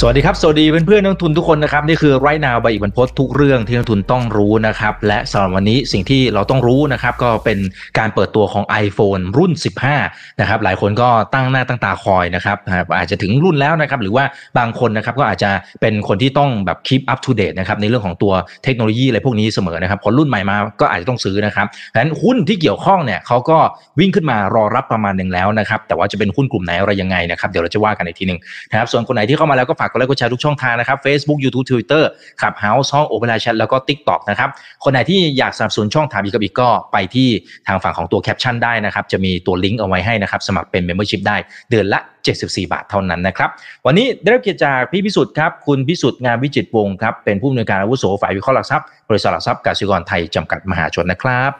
สวัสดีครับ สวัสดีเพื่อนๆนักทุนทุกคนนะครับ นี่คือไรนาวใบอีกบรรพททุกเรื่องที่นักทุนต้องรู้นะครับ และสำหรับวันนี้สิ่งที่เราต้องรู้นะครับ ก็เป็นการเปิดตัวของ iPhone รุ่น 15 นะครับ หลายคนก็ตั้งหน้าตั้งตาคอยนะครับ อาจจะถึงรุ่นแล้วนะครับ หรือว่าบางคนนะครับก็อาจจะเป็นคนที่ต้องแบบ keep up to date นะครับในเรื่องของตัวเทคโนโลยีอะไรพวกนี้เสมอนะครับพอรุ่นใหม่มาก็อาจจะต้องซื้อนะครับดังนั้นหุ้นที่เกี่ยวข้องเนี่ยเขาก็วิ่งขึ้นมารอรับประมาณหนึ่งแล้วนะครับแต่ว่าจะเป็นหุ้นกลุ่มไหนอะไรยังไงนะครับเดี๋ยวเราจะว่ากันอีกทีหนึ่งนะครับส่วนคนไหนที่เข้ามาแล้วก็ฝากกดไลค์กดแชร์ทุกช่องทางนะครับ Facebook YouTube Twitter ขับ House ห้องโอเปร่าแชทแล้วก็ TikTok นะครับ คนไหนที่อยากสนับสนุนช่องถามอีกกับอีกก็ไปที่ทางฝั่งของตัวแคปชั่นได้นะครับ จะมีตัวลิงก์เอาไว้ให้นะครับ สมัครเป็น Membership ได้เดือนละ 74 บาทเท่านั้นนะครับ วันนี้ได้รับเกียรติจากพี่พิสุทธิ์ครับ คุณพิสุทธิ์งานวิจิตวงศ์ครับ เป็นผู้อำนวยการอาวุโสฝ่ายวิเคราะห์หลักทรัพย์บริษัทหลักทรัพย์กสิกรไทยจำกัดมหาชนนะครับ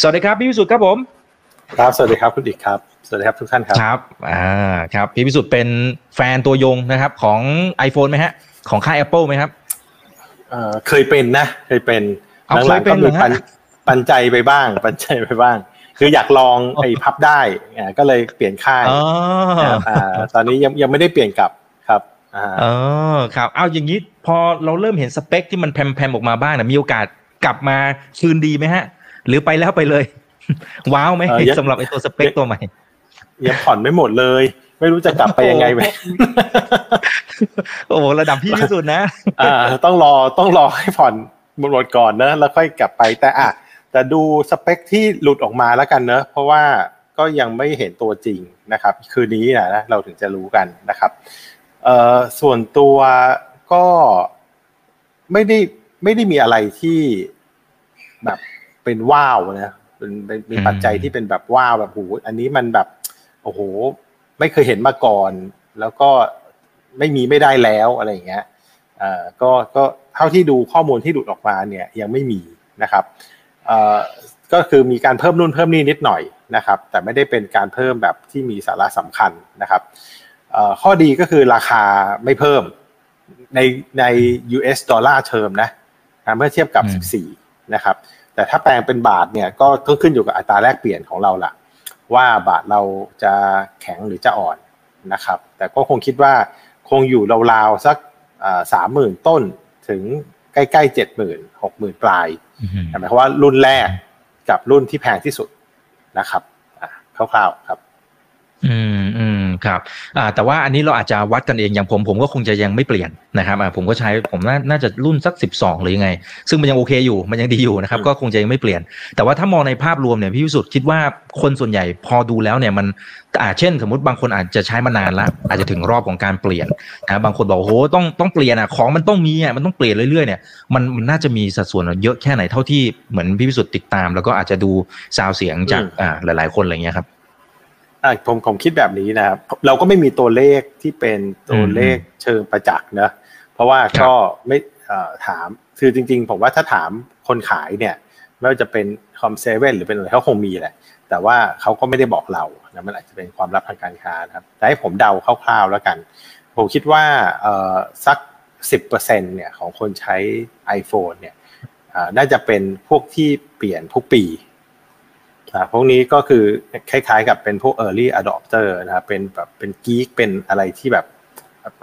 สวัสดีครับพี่พิสุทธิ์ครับผม ครับ สวัสดีครับคุณอีกครับ สวัสดีครับทุกท่านครับ ครับ อ่า ครับ พี่พิสุทธิ์เป็นแฟนตัวยงนะครับ ของ iPhone ไหมฮะ ของค่าย Apple ไหมครับ เอ่อ เคยเป็นนะ เคยเป็นเอาหลังเคยเป็ๆนก็มีเหรอฮะปันปันใจไปบ้าง ปันใจไปบ้าง คืออยากลองไอ้พับได้อ่าก็เลยเปลี่ยนค่ายอ๋ออ่า ตอนนี้ยังยังไม่ได้เปลี่ยนกลับครับอ่าเออครับ เอาอย่างนี้พอเราเริ่มเห็นสเปคที่มันแพรมๆออกมาบ้างนะมีโอกาสกลับมาคืนดีไหมฮะ หรือไปแล้วไปเลย ว้าวไหมสำหรับไอ้ตัวสเปคตัวใหม่ยังผ่อนไม่หมดเลย ไม่รู้จะกลับไปยังไงไปโอ้โหระดับพี่ที่สุดนะอ่าต้องรอต้องรอให้ผ่อนหมดหมดก่อนเนอะแล้วค่อยกลับไปแต่อะแต่ดูสเปคที่หลุดออกมาแล้วกันเนอะเพราะว่าก็ยังไม่เห็นตัวจริงนะครับ คืนนี้นะเราถึงจะรู้กันนะครับเอ่อส่วนตัวก็ไม่ได้ไม่ได้มีอะไรที่แบบเป็นว้าวนะ เป็นเป็นมีปัจจัยที่เป็นแบบว้าวแบบโหอันนี้มันแบบโอ้โห ไม่เคยเห็นมาก่อน แล้วก็ไม่มีไม่ได้แล้วอะไรอย่างเงี้ยเอ่อก็ก็เท่าที่ดูข้อมูลที่หลุดออกมาเนี่ยยังไม่มีนะครับเอ่อก็คือมีการเพิ่มนู่นเพิ่มนี่นิดหน่อยนะครับ แต่ไม่ได้เป็นการเพิ่มแบบที่มีสาระสำคัญนะครับเอ่อข้อดีก็คือราคาไม่เพิ่มในใน US ดอลลาร์เทอมนะนะเมื่อเทียบกับอืม14 นะครับ แต่ถ้าแปลงเป็นบาทเนี่ยก็ต้องขึ้นอยู่กับอัตราแลกเปลี่ยนของเราละว่าบาทเราจะแข็งหรือจะอ่อนนะครับ แต่ก็คงคิดว่าคงอยู่ราวๆสักสามหมื่นต้นถึงใกล้ๆเจ็ดหมื่นหกหมื่นปลายหมายความว่ารุ่นแรกกับรุ่นที่แพงที่สุดนะครับอะคร่าวๆครับ อืมอืม ครับอ่าแต่ว่าอันนี้เราอาจจะวัดกันเองอย่างผมผมก็คงจะยังไม่เปลี่ยนนะครับอ่าผมก็ใช้ผมน่าน่าจะรุ่นสักสิบสองหรือยังไง ซึ่งมันยังโอเคอยู่มันยังดีอยู่นะครับอืมก็คงจะยังไม่เปลี่ยน แต่ว่าถ้ามองในภาพรวมเนี่ยพี่วิสุทธ์คิดว่าคนส่วนใหญ่พอดูแล้วเนี่ยมันอ่าเช่น สมมติบางคนอาจจะใช้มานานละอาจจะถึงรอบของการเปลี่ยนนะบางคนบอกโอ้โหต้องต้องเปลี่ยนอะของมันต้องมีอะมันต้องเปลี่ยนเรื่อยๆเนี่ยมันมันน่าจะมีสัดส่วนเยอะแค่ไหนเท่าที่เหมือนพี่วิสุทธ์ติดตาม แล้วก็อาจจะดูซาวเสียงจากอืมอ่าหลาย ๆ คนอะไรเงี้ยครับ อะผมผมคิดแบบนี้นะครับ เราก็ไม่มีตัวเลขที่เป็นตัวเลขเชิงประจักษ์นะเพราะว่าก็ไม่เอ่อถามคือจริง ๆ ผมว่าถ้าถามคนขายเนี่ย ไม่ว่าจะเป็นคอมเซเว่นหรือเป็นอะไรเขาคงมีแหละ แต่ว่าเขาก็ไม่ได้บอกเรานะมันอาจจะเป็นความลับทางการค้านะครับแต่ให้ผมเดาคร่าวๆแล้วกัน ผมคิดว่าเอ่อสักสิบเปอร์เซ็นเนี่ยของคนใช้ iPhone เนี่ยอ่าน่าจะเป็นพวกที่เปลี่ยนทุกปี อ่าพวกนี้ก็คือคล้ายๆกับเป็นพวก early adopter นะครับเป็นแบบเป็นกีกเป็นอะไรที่แบบ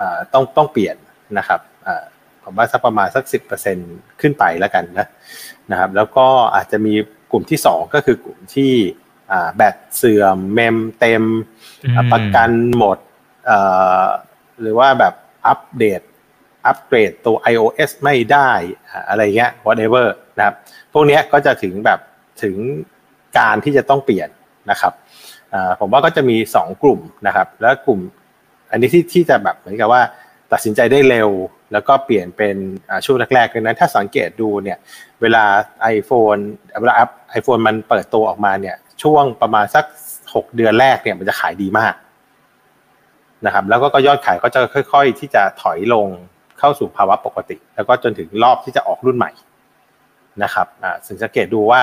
อ่าต้องต้องเปลี่ยนนะครับอ่าผมว่าสักประมาณสักสิบเปอร์เซ็นขึ้นไปแล้วกันนะนะครับ แล้วก็อาจจะมีกลุ่มที่สองก็คือกลุ่มที่อ่าแบตเสื่อมเมมเต็มอืมอ่าประกันหมดเอ่อหรือว่าแบบอัปเดตอัปเกรดตัว iOS ไม่ได้อ่าอะไรเงี้ย whatever นะครับ พวกเนี้ยก็จะถึงแบบถึง การที่จะต้องเปลี่ยนนะครับผมว่าก็จะมี 2 กลุ่มนะครับ แล้วกลุ่มอันนี้ที่ที่จะแบบเหมือนกับว่าตัดสินใจได้เร็ว แล้วก็เปลี่ยนเป็นช่วงแรกๆดังนั้นถ้าสังเกตดูเนี่ยเวลา iPhone เวลาไอโฟนมันเปิดตัวออกมาเนี่ยช่วงประมาณสัก 6 เดือนแรกเนี่ยมันจะขายดีมากนะครับแล้วก็ยอดขายก็จะค่อย ๆ ที่จะถอยลงเข้าสู่ภาวะปกติ แล้วก็จนถึงรอบที่จะออกรุ่นใหม่นะครับอ่าสังเกตดูว่า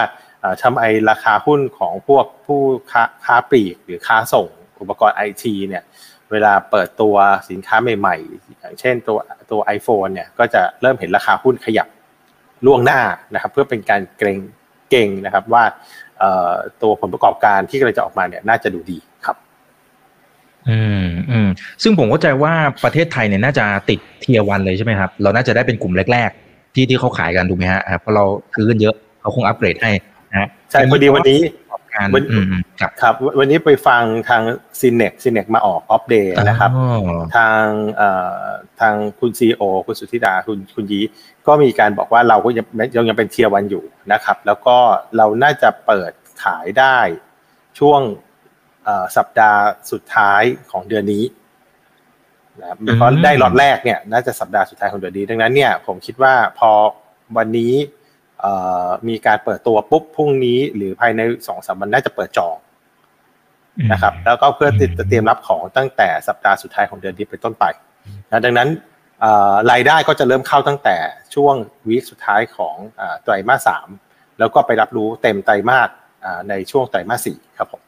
ทำไมราคาหุ้นของพวกผู้ค้าค้าปลีกหรือค้าส่งอุปกรณ์ไอทีเนี่ยเวลาเปิดตัวสินค้าใหม่ๆ อย่างเช่นตัวตัว iPhone เนี่ยก็จะเริ่มเห็นราคาหุ้นขยับล่วงหน้านะครับเพื่อเป็นการเกรงเก่งนะครับว่าตัวผลประกอบการที่กำลังจะออกมาเนี่ยน่าจะดูดีครับ อืมอืมซึ่งผมเข้าใจว่าประเทศไทยเนี่ยน่าจะติดเทียวันเลยใช่ไหมครับ เราน่าจะได้เป็นกลุ่มแรก ๆ ที่ที่เขาขายกันถูกไหมฮะเพราะเราซื้อกันเยอะเขาคงอัปเกรดให้ ใช่พอดีวันนี้วันครับครับ วันนี้ไปฟังทาง Synnex Synnex มาออก Opp Day นะครับ ทางทางคุณ CEO คุณสุธิดาคุณคุณยีก็มีการบอกว่าเราก็ยังยังยังเป็น Tier One อยู่นะครับ แล้วก็เราน่าจะเปิดขายได้ช่วงสัปดาห์สุดท้ายของเดือนนี้นะเพราะได้ล็อตแรกเนี่ยน่าจะสัปดาห์สุดท้ายของเดือนนี้ดังนั้นเนี่ยผมคิดว่าพอวันนี้ มีการเปิดตัวปุ๊บพรุ่งนี้ หรือภายในสองสามวันน่าจะเปิดจองนะครับ แล้วก็เพื่อติดเตรียมรับของตั้งแต่สัปดาห์สุดท้ายของเดือนนี้เป็นต้นไปนะดังนั้นรายได้ก็จะเริ่มเข้าตั้งแต่ช่วงวีคสุดท้ายของไตรมาสสามแล้วก็ไปรับรู้เต็มไตรมาสในช่วงไตรมาสสี่ครับผม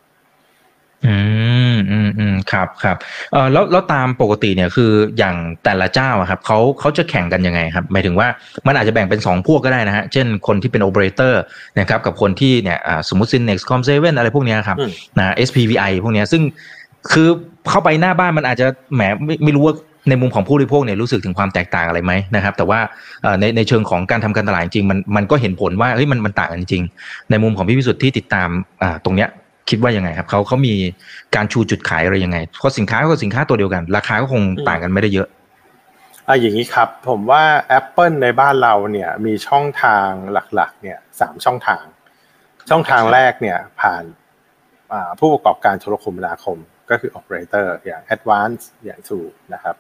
อืมอืมอืม ครับครับเออแล้วแล้วตามปกติเนี่ยคืออย่างแต่ละเจ้าครับเขาเขาจะแข่งกันยังไงครับหมายถึงว่ามันอาจจะแบ่งเป็นสองพวกก็ได้นะฮะเช่นคนที่เป็นโอเปอเรเตอร์นะครับกับคนที่เนี่ยสมมติ Synex Com 7อะไรพวกนี้ครับนะ SPVI พวกนี้ซึ่งคือเข้าไปหน้าบ้านมันอาจจะแหมไม่ไม่รู้ว่าในมุมของผู้บริโภคเนี่ยรู้สึกถึงความแตกต่างอะไรไหมนะครับ แต่ว่าในในเชิงของการทำการตลาดจริงมันมันก็เห็นผลว่าเฮ้ยมันมันต่างกันจริง ในมุมของพี่พิสุทธิ์ที่ติดตามตรงเนี้ย คิดว่ายังไงครับเขาเขามีการชูจุดขายอะไรยังไงเพราะสินค้าก็สินค้าตัวเดียวกัน ราคาก็คงต่างกันไม่ได้เยอะอ่าอย่างนี้ครับ ผมว่า Apple ในบ้านเราเนี่ยมีช่องทางหลักๆ เนี่ยสามช่องทาง ช่องทางแรกเนี่ยผ่านผู้ประกอบการโทรคมนาคมก็คือ operator อย่าง Advance อย่าง True นะครับ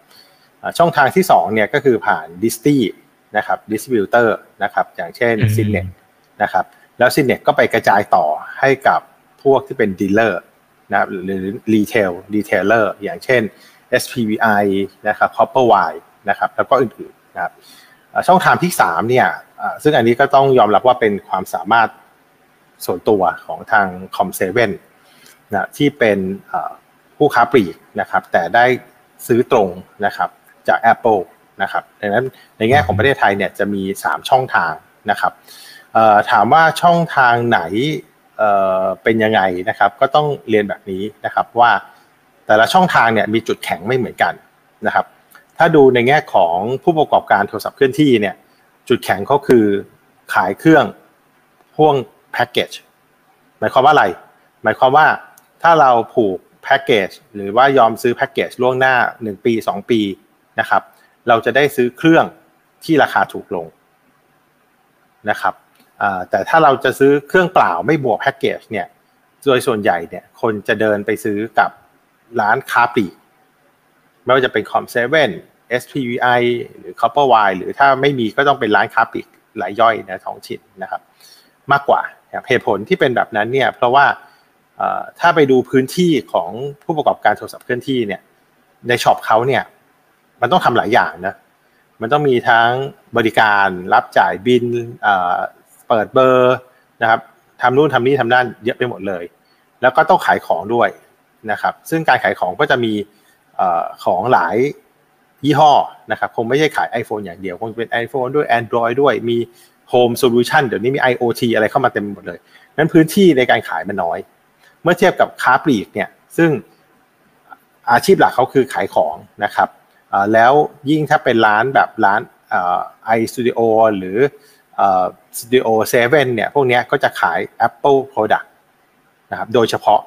ช่องทางที่2เนี่ยก็คือผ่าน d i s t นะครับ distributor นะครับอย่างเช่น s y n e t นะครับแล้ว s y n e t ก็ไปกระจายต่อให้กับ พวกที่เป็น dealer นะหรือ retail retailer อย่างเช่น SPVI นะครับ Copperwire นะครับแล้วก็อื่นๆนะครับช่องทางที่3เนี่ยซึ่งอันนี้ก็ต้องยอมรับว่าเป็นความสามารถส่วนตัวของทาง Com7 นะที่เป็นผู้ค้าปลีกนะครับแต่ได้ซื้อตรงนะครับจาก Apple นะครับดังนั้นในแง่ของประเทศไทยเนี่ยจะมี 3 ช่องทางนะครับถามว่าช่องทางไหน เป็นยังไงนะครับก็ต้องเรียนแบบนี้นะครับว่าแต่ละช่องทางเนี่ยมีจุดแข็งไม่เหมือนกันนะครับถ้าดูในแง่ของผู้ประกอบการโทรศัพท์เคลื่อนที่เนี่ยจุดแข็งเขาคือขายเครื่องพ่วงแพ็กเกจหมายความว่าอะไร หมายความว่าถ้าเราผูกแพ็กเกจหรือว่ายอมซื้อแพ็กเกจล่วงหน้า 1 ปี 2 ปีนะครับเราจะได้ซื้อเครื่องที่ราคาถูกลงนะครับ แต่ถ้าเราจะซื้อเครื่องเปล่าไม่บวกแพ็กเกจเนี่ยโดยส่วนใหญ่เนี่ยคนจะเดินไปซื้อกับร้านค้าปลีกไม่ว่าจะเป็นคอมเซเว่น SPVI หรือ Copperwire หรือถ้าไม่มีก็ต้องเป็นร้านค้าปลีกรายย่อยในท้องถิ่นนะครับ มากกว่าเหตุผลที่เป็นแบบนั้นเนี่ยเพราะว่าถ้าไปดูพื้นที่ของผู้ประกอบการโทรศัพท์เคลื่อนที่เนี่ยใน shop เขาเนี่ยมันต้องทำหลายอย่างนะมันต้องมีทั้งบริการรับจ่ายบิล เปิดเบอร์นะครับทำนู่นทำนี่ทำนั่นเยอะไปหมดเลย แล้วก็ต้องขายของด้วยนะครับ ซึ่งการขายของก็จะมีของหลายยี่ห้อนะครับ คงไม่ใช่ขาย iPhone อย่างเดียว คงเป็น iPhone ด้วย Android ด้วยมี Home Solution เดี๋ยวนี้มี IoT อะไรเข้ามาเต็มหมดเลยนั้นพื้นที่ในการขายมันน้อย เมื่อเทียบกับค้าปลีกเนี่ย ซึ่งอาชีพหลักเขาคือขายของนะครับแล้วยิ่งถ้าเป็นร้านแบบร้านไอสตูดิโอหรือ สตูดิโอเซเว่นเนี่ยพวกนี้ก็จะขาย Apple Product นะครับโดยเฉพาะ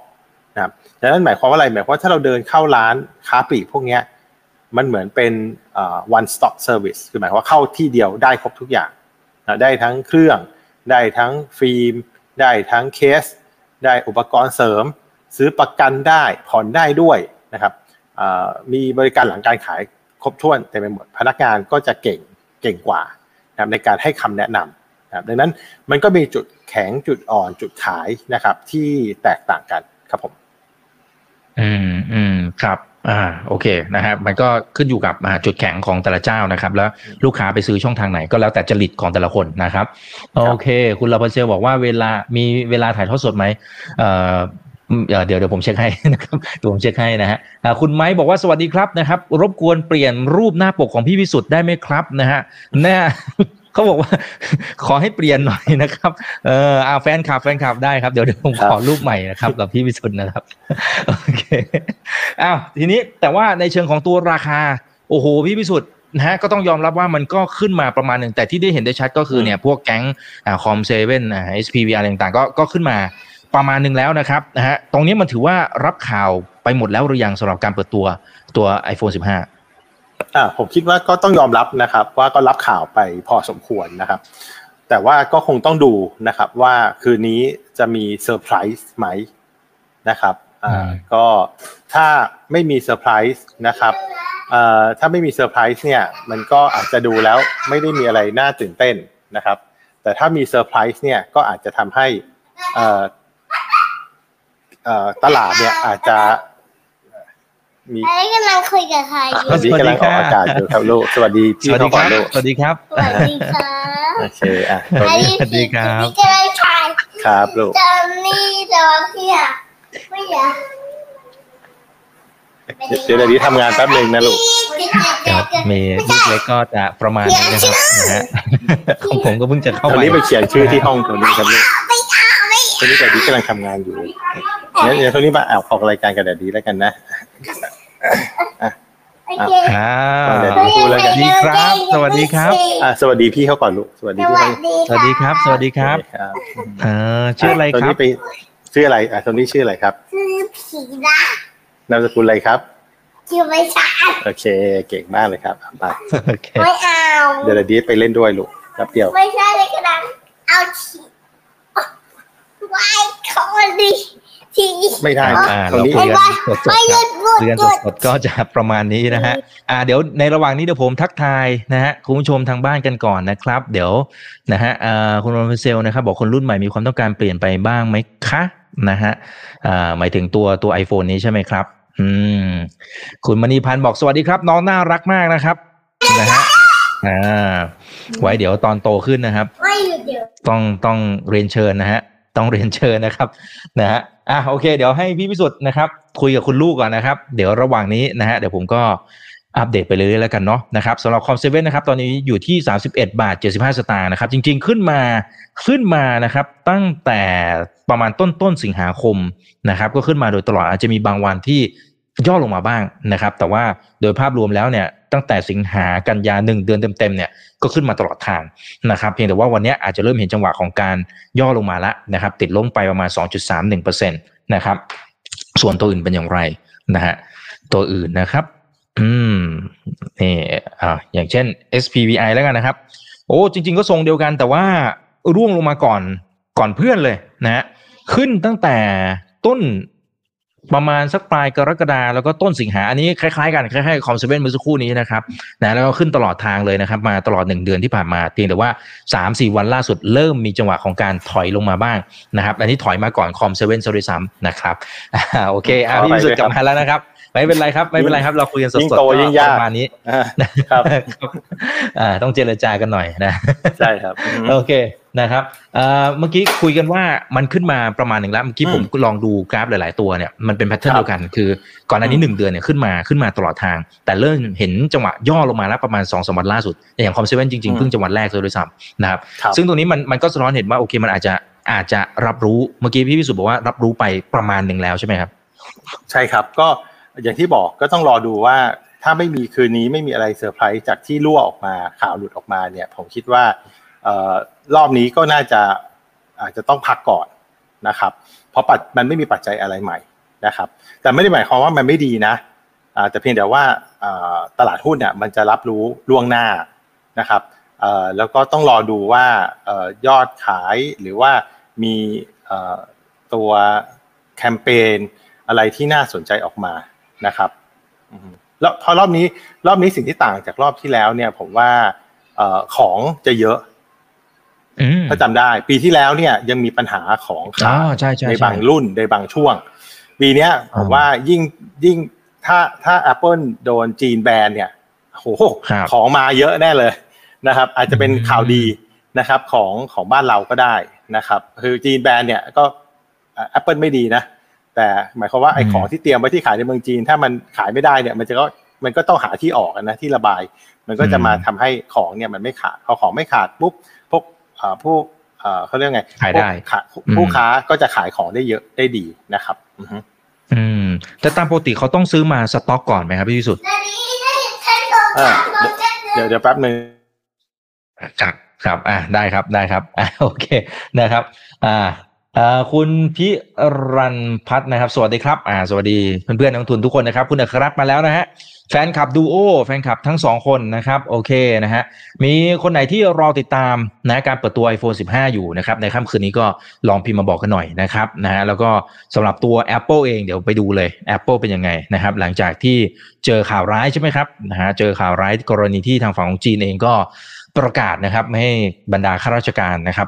นะครับดังนั้นหมายความว่าอะไรหมายความว่าถ้าเราเดินเข้าร้านค้าปลีกพวกนี้มันเหมือนเป็น one stop service คือหมายความว่าเข้าที่เดียวได้ครบทุกอย่างนะได้ทั้งเครื่อง ได้ทั้งฟิล์ม ได้ทั้งเคส ได้อุปกรณ์เสริม ซื้อประกันได้ผ่อนได้ด้วยนะครับมีบริการหลังการขายครบถ้วนเต็มไปหมดพนักงานก็จะเก่งเก่งกว่า นะในการให้คำแนะนำนะดังนั้นมันก็มีจุดแข็งจุดอ่อนจุดขายนะครับที่แตกต่างกันครับผม อืมอืมครับอ่าโอเคนะครับมันก็ขึ้นอยู่กับจุดแข็งของแต่ละเจ้านะครับ แล้วลูกค้าไปซื้อช่องทางไหนก็แล้วแต่จริตของแต่ละคนนะครับ โอเค คุณลาพเซลบอกว่าเวลามีเวลาถ่ายทอดสดไหมเอ่อ เดี๋ยวเดี๋ยวผมเช็คให้นะครับเดี๋ยวผมเช็คให้นะฮะคุณไม้บอกว่าสวัสดีครับนะครับ รบกวนเปลี่ยนรูปหน้าปกของพี่วิสุทธ์ได้ไหมครับนะฮะหน้าเขาบอกว่า ขอให้เปลี่ยนหน่อยนะครับ เอออาแฟนคลับแฟนคลับได้ครับเดี๋ยวเดี๋ยวผมขอรูปใหม่นะครับกับพี่วิสุทธ์นะครับโอเคอ้าวทีนี้แต่ว่าในเชิงของตัวราคา โอ้โหพี่วิสุทธ์นะฮะก็ต้องยอมรับว่ามันก็ขึ้นมาประมาณหนึ่งแต่ที่ได้เห็นได้ชัดก็คือเนี่ยพวกแก๊งอ่าคอมเซเว่นอ่า SPV อะไรต่างๆ ก็ก็ขึ้นมา ประมาณหนึ่งแล้วนะครับนะฮะตรงนี้มันถือว่ารับข่าวไปหมดแล้วหรือยังสำหรับการเปิดตัวตัว iPhone 15อ่าผมคิดว่าก็ต้องยอมรับนะครับ ว่าก็รับข่าวไปพอสมควรนะครับ แต่ว่าก็คงต้องดูนะครับว่าคืนนี้จะมีเซอร์ไพรส์ไหมนะครับอ่าอืมก็ถ้าไม่มีเซอร์ไพรส์นะครับเอ่อถ้าไม่มีเซอร์ไพรส์เนี่ยมันก็อาจจะดูแล้วไม่ได้มีอะไรน่าตื่นเต้นนะครับ แต่ถ้ามีเซอร์ไพรส์เนี่ยก็อาจจะทำให้เอ่อเอ่อ ตลาดเนี่ยอาจจะมีไอ้กำลังคุยกับใครอยู่สวัสดีกำลังออกอากาศอยู่ครับลูกสวัสดีสพี่วัสดีเขาคก่อรันบลูกสวัสดีครับสวัสดีครับโอเคอะสวัสดีอันนี้ครับพี่กำลังถ่ายครับลูกจอนนี่แต่ว่าพี่อะไม่อยากเดี๋ยวเดี๋ยวนี้ทำงานแป๊บหนึ่งนะลูกครับมีลูกเล็กก็จะประมาณนี้นะครับนะฮะของผมก็เพิ่งจะเข้าตอนไปนี้ไปเขียนชื่อที่ห้องตรงนี้ครับลูกตอนนี้แต่ดีกำลังทำงานอยู่ เดี๋ยวเดี๋ยวตอนนี้มาแอบออกรายการกับแดดดีแล้วกันนะโอเคอ่าเดี๋ยวสวัสดีครับ สวัสดีครับอะสวัสดีพี่เขาก่อนลูกสวัสดีสพี่วัเขาสดีสวัสดีครับ สวัสดีครับครับเออชื่ออะไรตอนครันี้บไปชื่ออะไรอะตอนนี้ชื่ออะไรครับชื่อผีนะนามสกุลอะไรครับชื่อไม่ใช่โอเค เก่งมากเลยครับไปโอเคไม่เอาเดี๋ยวแดดดีไปเล่นด้วยลูกแป๊บเดียว ไม่ใช่เลยกระดังเอาฉีไว้คนดี ทีไม่ได้อ่าตรงเรานี้คุยกันสดๆไม่คหรัยุบดหยุดคุยกันหยุดสดๆก็จะประมาณนี้นะฮะอ่าเดี๋ยวในระหว่างนี้เดี๋ยวผมทักทายนะฮะคุณผู้ชมทางบ้านกันก่อนนะครับ เดี๋ยวนะฮะอ่าคุณโรนเซลนะครับบอกคนรุ่นใหม่มีความต้องการเปลี่ยนไปบ้างไหมคะนะฮะอ่าหมายถึงตัวตัว iPhone นี้ใช่ไหมครับ อืม คุณมณีพันธ์บอกสวัสดีครับ น้องน่ารักมากนะครับนะฮะอ่าไว้เดี๋ยวตอนโตขึ้นนะครับไม่หยุดเดี๋ยวต้องต้องเรียนเชิญนะฮะ ต้องเรียนเชิญนะครับนะฮะอะโอเค เดี๋ยวให้พี่พิสุทธิ์นะครับ คุยกับคุณลูกก่อนนะครับ เดี๋ยวระหว่างนี้นะฮะเดี๋ยวผมก็อัปเดตไปเรื่อยๆแล้วกันเนาะนะครับสำหรับคอมเซเว่นนะครับตอนนี้อยู่ที่ 31 บาท 75 สตางค์นะครับ จริงๆขึ้นมาขึ้นมานะครับตั้งแต่ประมาณต้นต้นสิงหาคมนะครับ ก็ขึ้นมาโดยตลอดอาจจะมีบางวันที่ย่อลงมาบ้างนะครับ แต่ว่าโดยภาพรวมแล้วเนี่ย ตั้งแต่สิงหากันยาหนึ่งเดือนเต็มๆเนี่ยก็ขึ้นมาตลอดทางนะครับเพียงแต่ว่าวันนี้อาจจะเริ่มเห็นจังหวะของการย่อลงมาแล้วนะครับติดลงไปประมาณ 2.31%นะครับส่วนตัวอื่นเป็นอย่างไรนะฮะตัวอื่นนะครับอืมนี่อ่าอย่างเช่น SPVI แล้วกันนะครับ โอ้จริง ๆ ก็ทรงเดียวกันแต่ว่าร่วงลงมาก่อนก่อนเพื่อนเลยนะฮะขึ้นตั้งแต่ต้น ประมาณสักปลายกรกฎาแล้วก็ต้นสิงหาอันนี้คล้ายๆกันคล้ายๆคอมเซเว่นเมื่อสักครู่นี้นะครับนะแล้วก็ขึ้นตลอดทางเลยนะครับ มาตลอดหนึ่งเดือนที่ผ่านมาเพียงแต่ว่าสามสี่วันล่าสุดเริ่มมีจังหวะของการถอยลงมาบ้างนะครับ อันนี้ถอยมาก่อนคอมเซเว่นซะด้วยซ้ำนะครับอ่าโอเคอะพี่พิสุทธิ์กลับมาแล้วนะครับไม่เป็นไรครับไม่เป็นไรครับเราคุยกันสดยิ่งๆโตก็ยิ่งยากประมาณนี้อ่าครับอ่าต้องเจรจากันหน่อยนะใช่ครับอืมโอเค นะครับเอ่อเมื่อกี้คุยกันว่ามันขึ้นมาประมาณหนึ่งแล้ว เมื่อกี้อืมผมลองดูกราฟหลาย ๆ ตัวเนี่ยมันเป็น pattern ครับเดียวกัน คือก่อนหน้านี้อืมหนึ่งเดือนเนี่ยขึ้นมาขึ้นมาตลอดทาง แต่เริ่มเห็นจังหวะย่อลงมาแล้วประมาณสองสามวันล่าสุด อย่าง Com7จริง ๆ เพิ่งจังหวะแรกเลยด้วยซ้ำนะครับครับ ซึ่งตรงนี้มันมันก็สะท้อนเห็นว่าโอเคมันอาจจะอาจจะรับรู้เมื่อกี้พี่พิสุทธิ์บอกว่ารับรู้ไปประมาณหนึ่งแล้วใช่ไหมครับ ใช่ครับก็อย่างที่บอกก็ต้องรอดูว่าถ้าไม่มีคืนนี้ไม่มีอะไรเซอร์ไพรส์จากที่รั่วออกมาข่าวหลุดออกมาเนี่ยผมคิดว่าเอ่อ รอบนี้ก็น่าจะอาจจะต้องพักก่อนนะครับ เพราะปัจมันไม่มีปัจจัยอะไรใหม่นะครับ แต่ไม่ได้หมายความว่ามันไม่ดีนะแต่เพียงแต่ว่าตลาดหุ้นเนี่ยมันจะรับรู้ล่วงหน้านะครับแล้วก็ต้องรอดูว่าออยอดขายหรือว่ามีตัวแคมเปญอะไรที่น่าสนใจออกมานะครับแล้วพอรอบนี้รอบนี้สิ่งที่ต่างจากรอบที่แล้วเนี่ยผมว่าออของจะเยอะ ถ้าจำได้ ปีที่แล้วเนี่ยยังมีปัญหาของอ๋ขาอดใช่ใช่ในใช่บางรุ่นในบางช่วง ปีเนี้ยผมอ่าว่ายิ่งยิ่งถ้าถ้า Apple โดนจีนแบนเนี่ยโหครับของมาเยอะแน่เลยนะครับ อาจจะเป็นอืมข่าวดีนะครับของของบ้านเราก็ได้นะครับ คือจีนแบนเนี่ยก็แอปเปิลไม่ดีนะ แต่หมายความว่าไอ้ของที่เตรียมไว้ที่ขายในเมืองจีน ถ้ามันขายไม่ได้เนี่ย มันจะก็มันก็ต้องหาที่ออกอะนะที่ระบาย มันก็จะมาทำให้ของเนี่ยมันไม่ขาดพอของไม่ขาดปุ๊บพวกเอ่อ ผู้เอ่อเขาเรียกไงขายได้พวกขาผู้ค้าก็จะขายของได้เยอะได้ดีนะครับอือฮึอืมแต่ตามปกติเขาต้องซื้อมาสต็อกก่อนไหมครับพี่วิสุทธิ์นานี้ได้เห็นฉันโดนอ่าโดนจัดเลเดี๋ยวยเดี๋ยวแป๊บหนึ่งครับครับ อ่าได้ครับได้ครับอ่าโอเคนะครับ อ่าอ่า คุณพิรันพัฒน์นะครับ สวัสดีครับ อ่า สวัสดีเพื่อนๆนักลงทุนทุกคนนะครับ คุณอัครรัตน์มาแล้วนะฮะ แฟนคลับดูโอแฟนคลับทั้งสองคนนะครับ โอเคนะฮะ มีคนไหนที่รอติดตามนะการเปิดตัว iPhone 15 อยู่นะครับ ในค่ำคืนนี้ก็ลองพิมพ์มาบอกกันหน่อยนะครับนะฮะ แล้วก็สำหรับตัว Apple เองเดี๋ยวไปดูเลย Apple เป็นยังไงนะครับ หลังจากที่เจอข่าวร้ายใช่ไหมครับนะฮะ เจอข่าวร้ายกรณีที่ทางฝั่งของจีนเองก็ ประกาศนะครับไม่ให้บรรดาข้าราชการนะครับ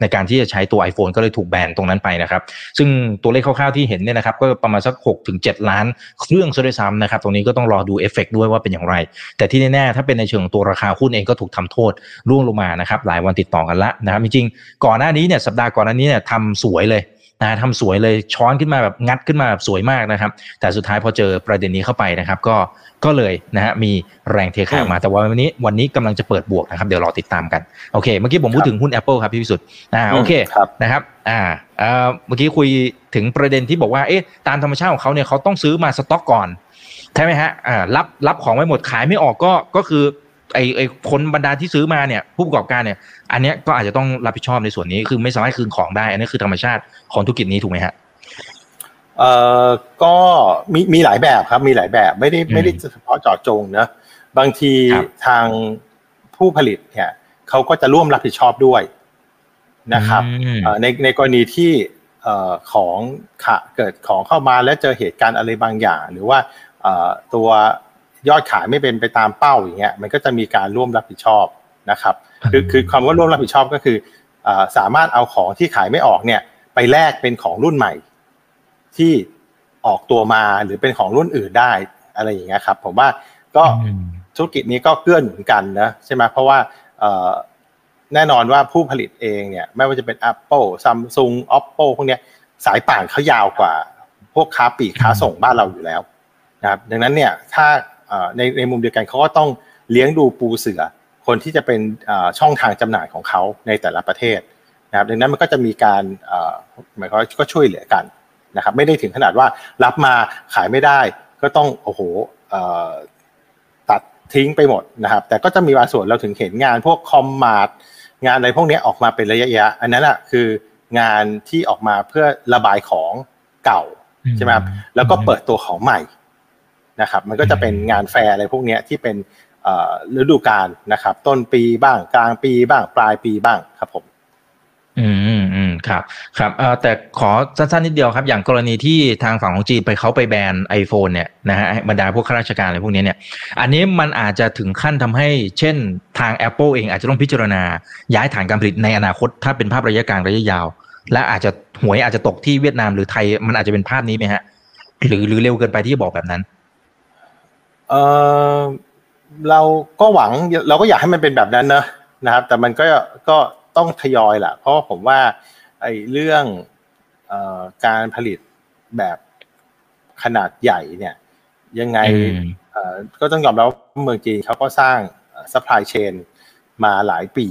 ในการที่จะใช้ตัว iPhone ก็เลยถูกแบนตรงนั้นไปนะครับ ซึ่งตัวเลขคร่าวๆที่เห็นเนี่ยนะครับก็ประมาณสัก6ถึง7ล้านเครื่องซะด้วยซ้ำนะครับ ตรงนี้ก็ต้องรอดูเอฟเฟกต์ด้วยว่าเป็นอย่างไร แต่ที่แน่ๆถ้าเป็นในเชิงตัวราคาหุ้นเองก็ถูกทำโทษร่วงลงมานะครับหลายวันติดต่อกันละนะครับจริงๆก่อนหน้านี้เนี่ยสัปดาห์ก่อนหน้านี้เนี่ยทรงสวยเลย นะทรงสวยเลยช้อนขึ้นมาแบบงัดขึ้นมาแบบสวยมากนะครับ แต่สุดท้ายพอเจอประเด็นนี้เข้าไปนะครับ ก็ก็เลยนะฮะมีแรงเทขายออกมาแต่ว่าวันนี้วันนี้กำลังจะเปิดบวกนะครับ เดี๋ยวรอติดตามกัน โอเค เมื่อกี้ผมพูดถึงหุ้น Apple ครับพี่พิสุทธิ์อ่าโอเคครับนะครับอ่าเอ่อเมื่อกี้คุยถึงประเด็นที่บอกว่าเอ๊ะตามธรรมชาติของเขาเนี่ยเขาต้องซื้อมาสต็อกก่อนใช่ไหมฮะอ่ารับรับของไว้หมดขายไม่ออกก็ก็คือ ไอไอคนบรรดาที่ซื้อมาเนี่ยผู้ประกอบการเนี่ย อันเนี้ยก็อาจจะต้องรับผิดชอบในส่วนนี้คือไม่สามารถคืนของได้ อันนี้คือธรรมชาติของธุรกิจนี้ถูกไหมฮะเอ่อก็มีมีหลายแบบครับมีหลายแบบไม่ได้อืมไม่ได้เฉพาะเจาะจงนะบางทีครับทางผู้ผลิตเนี่ยเขาก็จะร่วมรับผิดชอบด้วยนะครับอืมเอ่อในในกรณีที่เอ่อของขาเกิดของเข้ามาแล้วเจอเหตุการณ์อะไรบางอย่าง หรือว่าเอ่อตัว ยอดขายไม่เป็นไปตามเป้าอย่างเงี้ยมันก็จะมีการร่วมรับผิดชอบนะครับคือคือความว่าร่วมรับผิดชอบก็คือเอ่อสามารถเอาของที่ขายไม่ออกเนี่ยไปแลกเป็นของรุ่นใหม่ ที่ออกตัวมาหรือเป็นของรุ่นอื่นได้อะไรอย่างเงี้ยครับ ผมว่าก็อืมธุรกิจนี้ก็เกื้อหนุนกันนะใช่ไหมเพราะว่าเอ่อแน่นอนว่าผู้ผลิตเองเนี่ยไม่ว่าจะเป็น Apple Samsung Oppo พวกเนี้ยสายป่านเขายาวกว่า พวกค้าปลีกค้าส่งบ้านเราอยู่แล้วนะครับดังนั้นเนี่ยถ้าเอ่อ ในในมุมเดียวกันเขาก็ต้องเลี้ยงดูปูเสือ คนที่จะเป็นเอ่อช่องทางจำหน่ายของเขาในแต่ละประเทศนะครับดังนั้นมันก็จะมีการเอ่อหมายความว่าก็ช่วยเหลือกันนะครับไม่ได้ถึงขนาดว่ารับมาขายไม่ได้ ก็ต้องโอ้โหเอ่อตัดทิ้งไปหมดนะครับ แต่ก็จะมีบางส่วนเราถึงเห็นงานพวกคอมมาร์ทงานอะไรพวกนี้ออกมาเป็นระยะๆอันนั้นแหะคืองานที่ออกมาเพื่อระบายของเก่าใช่ไหมครับแล้วก็เปิดตัวของใหม่ นะครับมันก็จะเป็นงานแฟร์อะไรพวกนี้ที่เป็นฤดูกาลนะครับ ต้นปีบ้างกลางปีบ้างปลายปีบ้างครับผมอืมอืมครับครับเอ่อแต่ขอสั้นๆนิดเดียวครับ อย่างกรณีที่ทางฝั่งของจีนไปเขาไปแบน iPhone เนี่ยนะฮะบรรดาพวกข้าราชการอะไรพวกนี้เนี่ย อันนี้มันอาจจะถึงขั้นทำให้ เช่นทาง Apple เองอาจจะต้องพิจารณา ย้ายฐานการผลิตในอนาคต ถ้าเป็นภาพระยะกลางระยะยาว และอาจจะหวยอาจจะตกที่เวียดนามหรือไทยมันอาจจะเป็นภาพนี้ไหมฮะ หรือหรือเร็วเกินไปที่จะบอกแบบนั้น เออเราก็หวังเราก็อยากให้มันเป็นแบบนั้นเนอะนะครับ แต่มันก็ก็ต้องทยอยแหละเพราะว่าผมว่าไอ้เรื่องเอ่อการผลิตแบบขนาดใหญ่เนี่ย ยังไงอืมเอ่อก็ต้องยอมรับว่าเมืองจีนเขาก็สร้าง supply chainมาหลายปี